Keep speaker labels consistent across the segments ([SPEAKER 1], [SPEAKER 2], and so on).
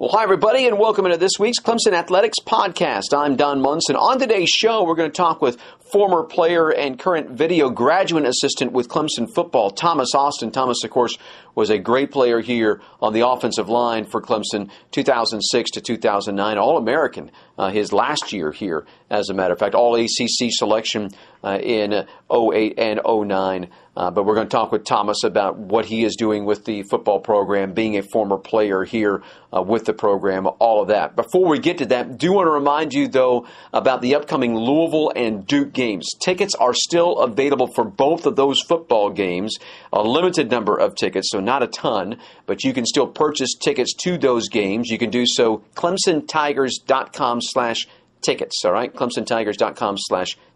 [SPEAKER 1] Well, hi, everybody, and welcome into this week's Clemson Athletics podcast. I'm Don Munson. On today's show, we're going to talk with former player and current video graduate assistant with Clemson football, Thomas Austin. Thomas, of course, was a great player here on the offensive line for Clemson 2006 to 2009, All American uh, his last year here, as a matter of fact, All ACC selection uh, in 08 and 09. Uh, but we're going to talk with Thomas about what he is doing with the football program, being a former player here uh, with the program, all of that. Before we get to that, do want to remind you, though, about the upcoming Louisville and Duke games. Tickets are still available for both of those football games, a limited number of tickets, so not a ton, but you can still purchase tickets to those games. You can do so clemsontigers.com slash tickets, all right? clemsontigers.com slash tickets,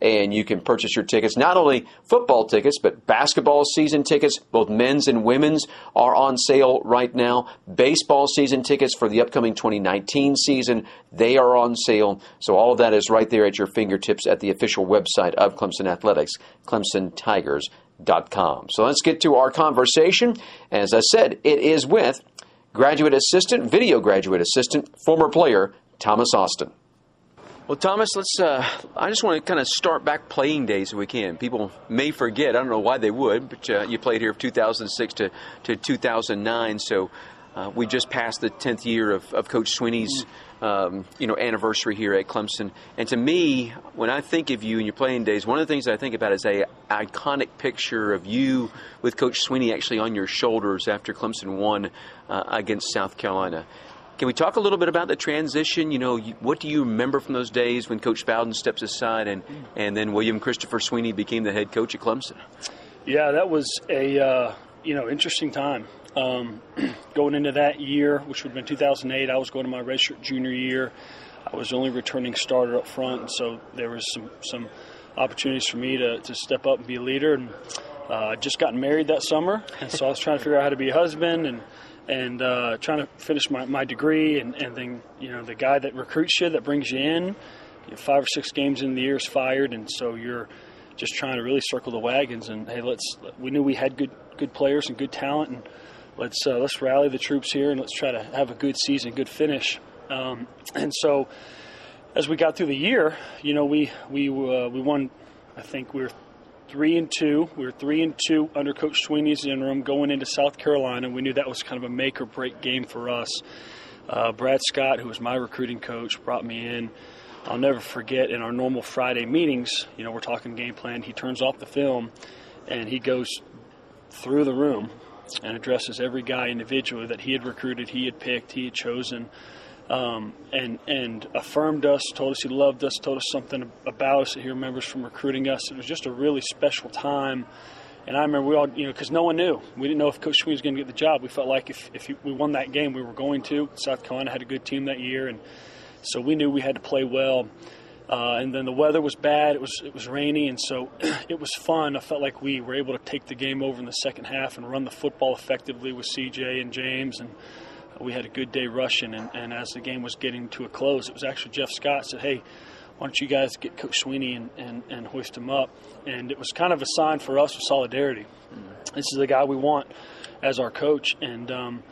[SPEAKER 1] and you can purchase your tickets. Not only football tickets, but basketball season tickets, both men's and women's, are on sale right now. Baseball season tickets for the upcoming 2019 season, they are on sale. So all of that is right there at your fingertips at the official website of Clemson Athletics, clemsontigers.com. So let's get to our conversation. As I said, it is with graduate assistant, video graduate assistant, former player Thomas Austin. Well, Thomas, let's. Uh, I just want to kind of start back playing days if we can. People may forget. I don't know why they would, but uh, you played here from 2006 to, to 2009. So uh, we just passed the 10th year of, of Coach Swinney's um, you know anniversary here at Clemson. And to me, when I think of you and your playing days, one of the things I think about is a iconic picture of you with Coach Swinney actually on your shoulders after Clemson won uh, against South Carolina. Can we talk a little bit about the transition? You know, what do you remember from those days when Coach Bowden steps aside and, and then William Christopher Swinney became the head coach at Clemson?
[SPEAKER 2] Yeah, that was a uh, you know interesting time. Um, going into that year, which would have been 2008, I was going to my redshirt junior year. I was only returning starter up front, so there was some some opportunities for me to, to step up and be a leader. And uh, just gotten married that summer, and so I was trying to figure out how to be a husband and and uh, trying to finish my, my degree. And, and then, you know, the guy that recruits you, that brings you in, you know, five or six games in the year is fired. And so you're just trying to really circle the wagons. And, hey, let's, we knew we had good, good players and good talent. And let's, uh, let's rally the troops here and let's try to have a good season, good finish. Um, and so as we got through the year, you know, we, we, uh, we won, I think we were three and two. We were three and two under Coach Swinney's interim going into South Carolina. We knew that was kind of a make or break game for us. Uh, Brad Scott, who was my recruiting coach, brought me in. I'll never forget in our normal Friday meetings, you know, we're talking game plan. He turns off the film and he goes through the room and addresses every guy individually that he had recruited, he had picked, he had chosen um, and and affirmed us, told us he loved us, told us something about us that he remembers from recruiting us. It was just a really special time. And I remember we all, you know, because no one knew. We didn't know if Coach Swinney was going to get the job. We felt like if, if we won that game, we were going to. South Carolina had a good team that year, and so we knew we had to play well. Uh, and then the weather was bad. It was it was rainy, and so it was fun. I felt like we were able to take the game over in the second half and run the football effectively with CJ and James and we had a good day rushing, and, and, as the game was getting to a close, it was actually Jeff Scott said, "Hey, why don't you guys get Coach Swinney and, and, and hoist him up?" And it was kind of a sign for us of solidarity. Mm-hmm. This is the guy we want as our coach, and um,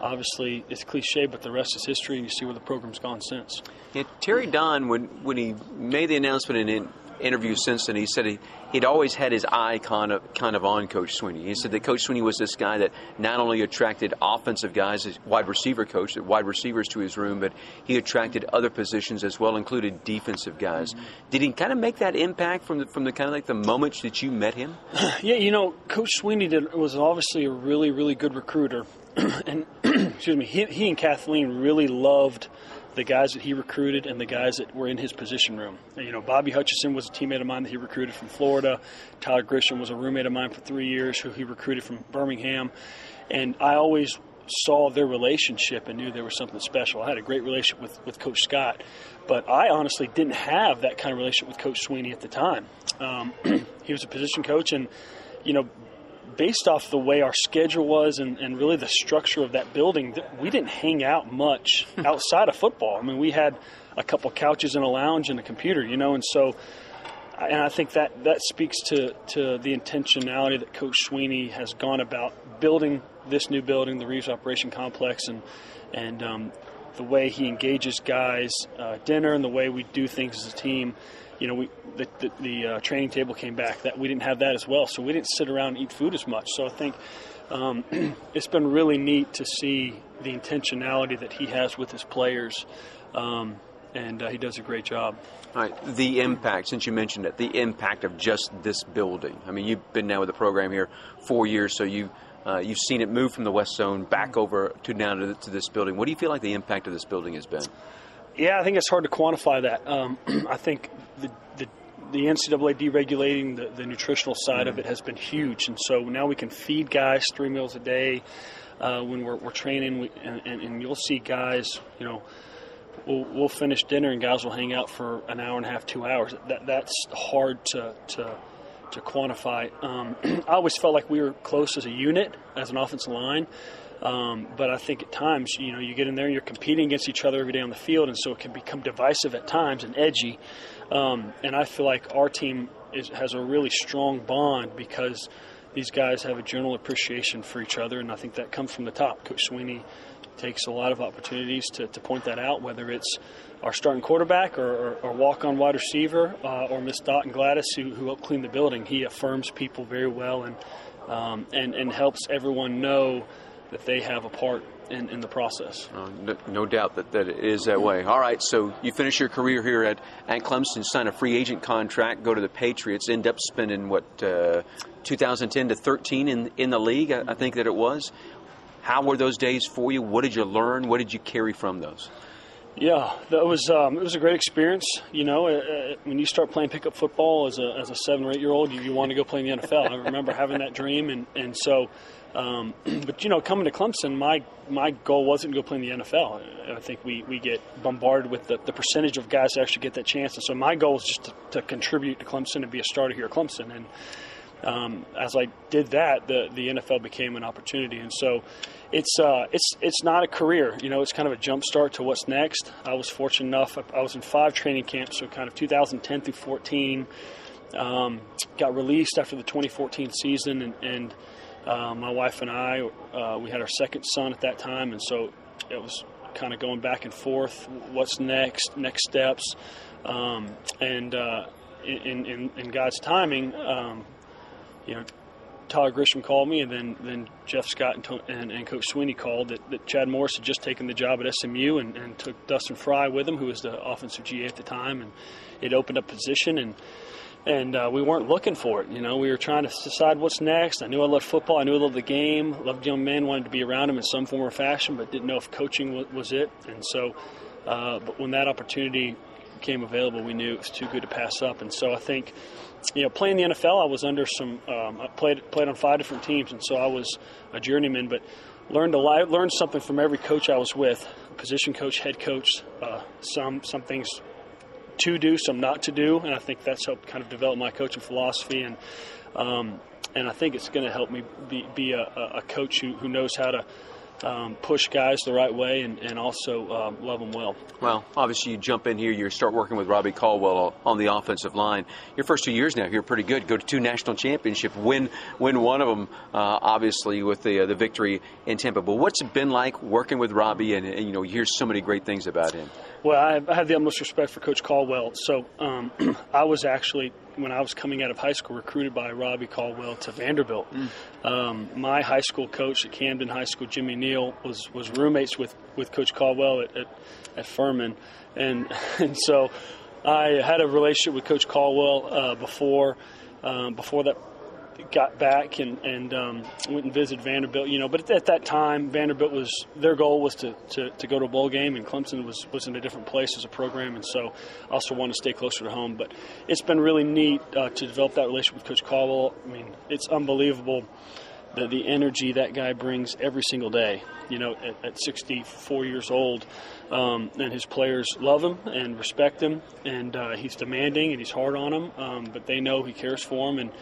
[SPEAKER 2] obviously it's cliche, but the rest is history, and you see where the program's gone since.
[SPEAKER 1] Yeah, Terry Don, when when he made the announcement in interviews since then, he said he, he'd always had his eye kind of, kind of on Coach Swinney. He said that Coach Swinney was this guy that not only attracted offensive guys, as wide receiver coach, wide receivers to his room, but he attracted other positions as well, included defensive guys. Mm-hmm. Did he kind of make that impact from the, from the kind of like the moments that you met him?
[SPEAKER 2] Yeah, you know, Coach Swinney did, was obviously a really, really good recruiter. and, excuse me, he, he and Kathleen really loved – the guys that he recruited and the guys that were in his position room. You know, Bobby Hutchinson was a teammate of mine that he recruited from Florida. Tyler Grisham was a roommate of mine for three years who he recruited from Birmingham. And I always saw their relationship and knew there was something special. I had a great relationship with, with Coach Scott, but I honestly didn't have that kind of relationship with Coach Swinney at the time. Um, he was a position coach, and you know, based off the way our schedule was and, and really the structure of that building, we didn't hang out much outside of football. I mean, we had a couple couches and a lounge and a computer, you know, and so, and I think that that speaks to to the intentionality that Coach Swinney has gone about building this new building, the Reeves Operation Complex, and and um, the way he engages guys, uh, dinner, and the way we do things as a team. You know, we the, the, the uh, training table came back. That we didn't have that as well, so we didn't sit around and eat food as much. So I think um, it's been really neat to see the intentionality that he has with his players, um, and uh, he does a great job.
[SPEAKER 1] All right, the impact, since you mentioned it, the impact of just this building. I mean, you've been now with the program here four years, so you uh, you've seen it move from the West Zone back over to now to, to, this building. What do you feel like the impact of this building has been?
[SPEAKER 2] Yeah, I think it's hard to quantify that. Um, I think the, the, the NCAA deregulating the, the nutritional side mm-hmm. of it has been huge, and so now we can feed guys three meals a day uh, when we're, we're training, we, and, and, and you'll see guys, you know we'll, we'll finish dinner and guys will hang out for an hour and a half, two hours. That that's hard to to to quantify. Um, I always felt like we were close as a unit, as an offensive line. Um, but I think at times, you know, you get in there and you're competing against each other every day on the field, and so it can become divisive at times and edgy. Um, and I feel like our team is, has a really strong bond because these guys have a general appreciation for each other, and I think that comes from the top. Coach Swinney takes a lot of opportunities to, to point that out, whether it's our starting quarterback or, or, or walk on wide receiver uh, or Miss Dot and Gladys who, who help clean the building. He affirms people very well and, um, and, and helps everyone know that they have a part in, in the process.
[SPEAKER 1] Uh, no, no, doubt that, that it is that way. All right, so you finish your career here at, at Clemson, sign a free agent contract, go to the Patriots, end up spending what, uh, 2010 to 13 in, in the league, I, I think that it was. How were those days for you? What did you learn? What did you carry from those?
[SPEAKER 2] Yeah, that was um, it was a great experience. You know, uh, uh, when you start playing pickup football as a, as a seven or eight year old, you, you want to go play in the NFL. I remember having that dream, and and so, um, but you know, coming to Clemson, my my goal wasn't to go play in the NFL. I think we, we get bombarded with the, the percentage of guys that actually get that chance, and so my goal is just to, to contribute to Clemson and be a starter here at Clemson, and um, as I did that, the the NFL became an opportunity, and so it's uh, it's it's not a career. You know, it's kind of a jump start to what's next. I was fortunate enough. I was in five training camps, so kind of 2010 through 14. Um, got released after the 2014 season, and, and uh, my wife and I uh, we had our second son at that time, and so it was kind of going back and forth. What's next? Next steps, um, and uh, in, in, in God's timing. Um, you know, Todd Grisham called me, and then then Jeff Scott and, and, and Coach Swinney called that, that, Chad Morris had just taken the job at SMU and, and, took Dustin Fry with him, who was the offensive GA at the time, and it opened up position and. And uh, we weren't looking for it. You know, we were trying to decide what's next. I knew I loved football. I knew I loved the game. Loved young men. Wanted to be around him in some form or fashion, but didn't know if coaching was, was it. And so, uh, but when that opportunity became available, we knew it was too good to pass up. And so I think you know, playing the NFL, I was under some. Um, I played played on five different teams, and so I was a journeyman. But learned a lot, learned something from every coach I was with, position coach, head coach. Uh, some some things to do, some not to do, and I think that's helped kind of develop my coaching philosophy. And um, and I think it's going to help me be, be a, a coach who, who knows how to um, push guys the right way and, and also um, love them well.
[SPEAKER 1] Well, obviously, you jump in here, you start working with Robbie Caldwell on the offensive line. Your first two years now, you're pretty good. Go to two national championships, win win one of them, uh, obviously, with the, uh, the victory in Tampa. But what's it been like working with Robbie? And, and, you know, you hear so many great things about him.
[SPEAKER 2] Well, I, I have the utmost respect for Coach Caldwell. So um, I was actually when I was coming out of high school, recruited by Robbie Caldwell to Vanderbilt. Mm. Um, my high school coach at Camden High School, Jimmy Neal, was was roommates with, with Coach Caldwell at, at, at Furman, and and so I had a relationship with Coach Caldwell uh, before um, before that got back and, and um, went and visited Vanderbilt. You know, but at that time, Vanderbilt was their goal was to, to, to, go to a bowl game, and Clemson was, was in a different place as a program, and so also wanted to stay closer to home. But it's been really neat uh, to develop that relationship with Coach Caldwell. I mean, it's unbelievable the, the energy that guy brings every single day. You know, at, at 64 years old, um, and his players love him and respect him, and uh, he's demanding and he's hard on them, um, but they know he cares for them, and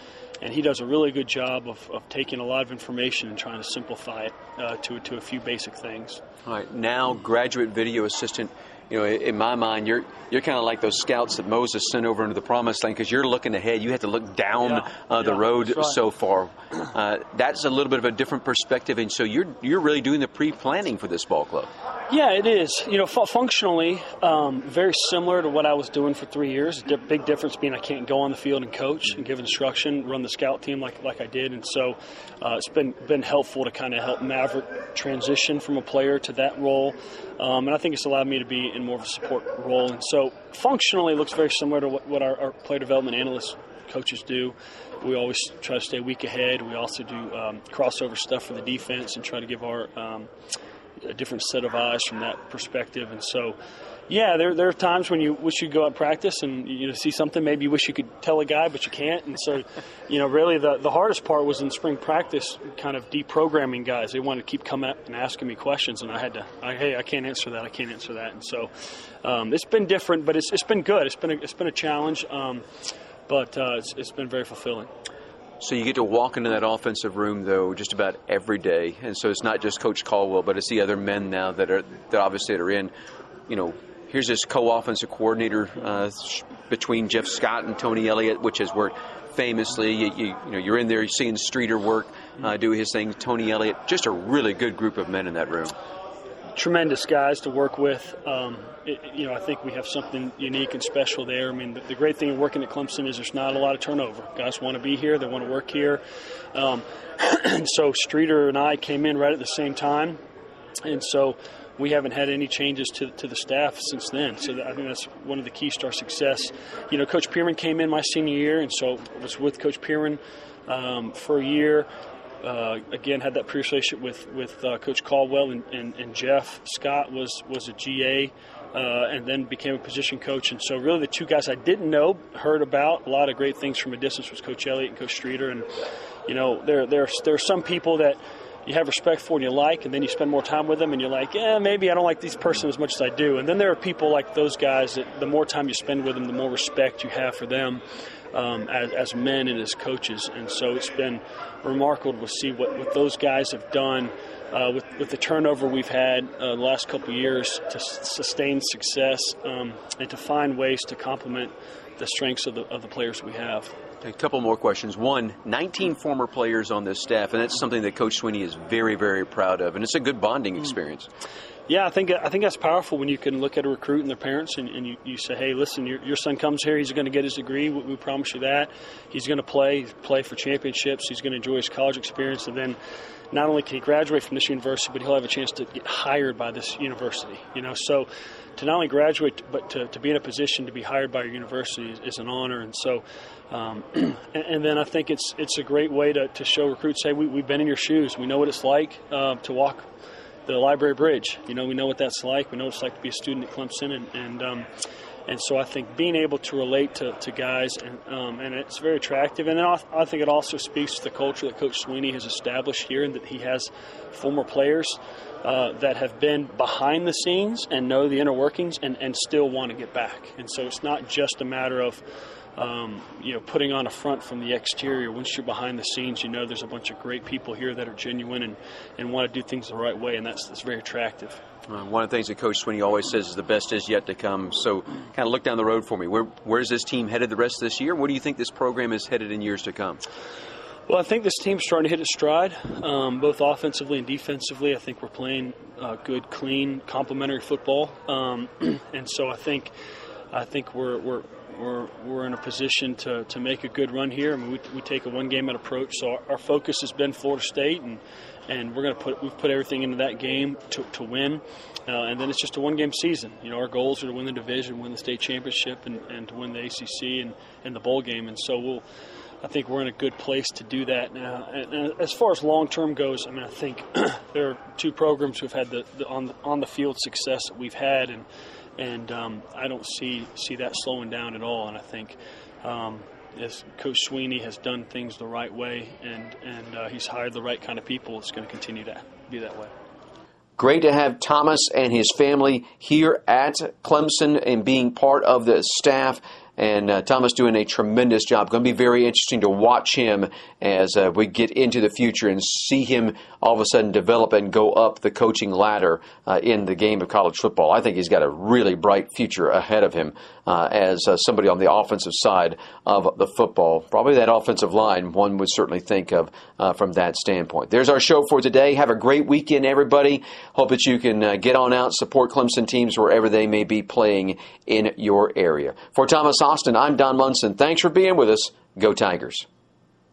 [SPEAKER 2] and he does a really good job of, of taking a lot of information and trying to simplify it uh, to to a few basic things.
[SPEAKER 1] All right, now graduate video assistant you know, in my mind, you're you're kind of like those scouts that Moses sent over into the promised land because you're looking ahead. You have to look down
[SPEAKER 2] Yeah.
[SPEAKER 1] uh, the
[SPEAKER 2] Yeah,
[SPEAKER 1] road
[SPEAKER 2] right.
[SPEAKER 1] so far. Uh, that's a little bit of a different perspective, and so you're you're really doing the pre-planning for this ball club.
[SPEAKER 2] Yeah, it is. You know, fu- functionally, um, very similar to what I was doing for three years. The big difference being I can't go on the field and coach and give instruction, run the scout team like like I did, and so uh, it's been been helpful to kind of help Maverick transition from a player to that role, um, and I think it's allowed me to be in more of a support role. And so functionally, it looks very similar to what, what our, our player development analysts coaches do. We always try to stay a week ahead. We also do um, crossover stuff for the defense and try to give our um, a different set of eyes from that perspective. And so, yeah, there, there are times when you wish you'd go out and practice and you know see something. Maybe you wish you could tell a guy, but you can't. And so, you know, really the the hardest part was in spring practice, kind of deprogramming guys. They wanted to keep coming up and asking me questions, and I had to, I, hey, I can't answer that. I can't answer that. And so, um, it's been different, but it's it's been good. It's been a, it's been a challenge. Um, but uh, it's, it's been very fulfilling.
[SPEAKER 1] So you get to walk into that offensive room though just about every day, and so it's not just Coach Caldwell, but it's the other men now that are that obviously are in. You know, here's this co-offensive coordinator uh, between Jeff Scott and Tony Elliott, which has worked famously. You, you, you know, you're in there, you're seeing Streeter work, uh, do his thing. Tony Elliott, just a really good group of men in that room.
[SPEAKER 2] Tremendous guys to work with. Um, it, you know, I think we have something unique and special there. I mean, the, the great thing of working at Clemson is there's not a lot of turnover. Guys want to be here, they want to work here. Um, and so Streeter and I came in right at the same time, and so we haven't had any changes to, to the staff since then. So that, I think that's one of the keys to our success. You know, Coach Pearman came in my senior year, and so I was with Coach Pearman um, for a year. Uh, again, had that previous relationship with with uh, Coach Caldwell and, and, and Jeff Scott was was a GA, uh, and then became a position coach. And so, really, the two guys I didn't know, heard about a lot of great things from a distance was Coach Elliott and Coach Streeter. And you know, there there there are some people that you have respect for and you like, and then you spend more time with them, and you're like, yeah, maybe I don't like this person as much as I do. And then there are people like those guys that the more time you spend with them, the more respect you have for them um, as, as men and as coaches. And so it's been remarkable to see what, what those guys have done uh, with, with the turnover we've had uh, the last couple of years to s- sustain success um, and to find ways to complement the strengths of the, of the players we have.
[SPEAKER 1] A couple more questions. One, 19 former players on this staff, and that's something that Coach Swinney is very, very proud of, and it's a good bonding experience.
[SPEAKER 2] Yeah, I think I think that's powerful when you can look at a recruit and their parents, and, and you, you say, "Hey, listen, your, your son comes here. He's going to get his degree. We, we promise you that. He's going to play play for championships. He's going to enjoy his college experience, and then not only can he graduate from this university, but he'll have a chance to get hired by this university. You know, so to not only graduate, but to, to be in a position to be hired by your university is, is an honor. And so, um, and, and then I think it's it's a great way to, to show recruits, hey, we, we've been in your shoes. We know what it's like uh, to walk the Library Bridge. You know, we know what that's like. We know what it's like to be a student at Clemson, and and, um, and so I think being able to relate to, to guys and um, and it's very attractive. And then I, think it also speaks to the culture that Coach Swinney has established here, and that he has former players. Uh, that have been behind the scenes and know the inner workings and, and still want to get back. And so it's not just a matter of um, you know, putting on a front from the exterior. Once you're behind the scenes, you know there's a bunch of great people here that are genuine and, and want to do things the right way, and that's, that's very attractive.
[SPEAKER 1] Uh, one of the things that Coach Swinney always says is the best is yet to come. So, kind of look down the road for me. Where, where's this team headed the rest of this year? Where do you think this program is headed in years to come?
[SPEAKER 2] Well, I think this team's starting to hit its stride, um, both offensively and defensively. I think we're playing uh, good, clean, complementary football, um, and so I think I think we're we're we're, we're in a position to, to make a good run here. I mean, we, we take a one game at approach, so our, our focus has been Florida State, and and we're going to put we've put everything into that game to, to win, uh, and then it's just a one game season. You know, our goals are to win the division, win the state championship, and, and to win the ACC and, and the bowl game, and so we'll. I think we're in a good place to do that now. And, and as far as long term goes, I mean, I think there are two programs who've had the, the on the, on the field success that we've had, and and um, I don't see see that slowing down at all. And I think um, as Coach Swinney has done things the right way, and and uh, he's hired the right kind of people, it's going to continue to be that way.
[SPEAKER 1] Great to have Thomas and his family here at Clemson and being part of the staff. And uh, Thomas doing a tremendous job. Going to be very interesting to watch him as uh, we get into the future and see him all of a sudden develop and go up the coaching ladder uh, in the game of college football. I think he's got a really bright future ahead of him uh, as uh, somebody on the offensive side of the football. Probably that offensive line, one would certainly think of uh, from that standpoint. There's our show for today. Have a great weekend, everybody. Hope that you can get on out, support Clemson teams wherever they may be playing in your area. For Thomas Austin, I'm Don Munson. Thanks for being with us. Go Tigers.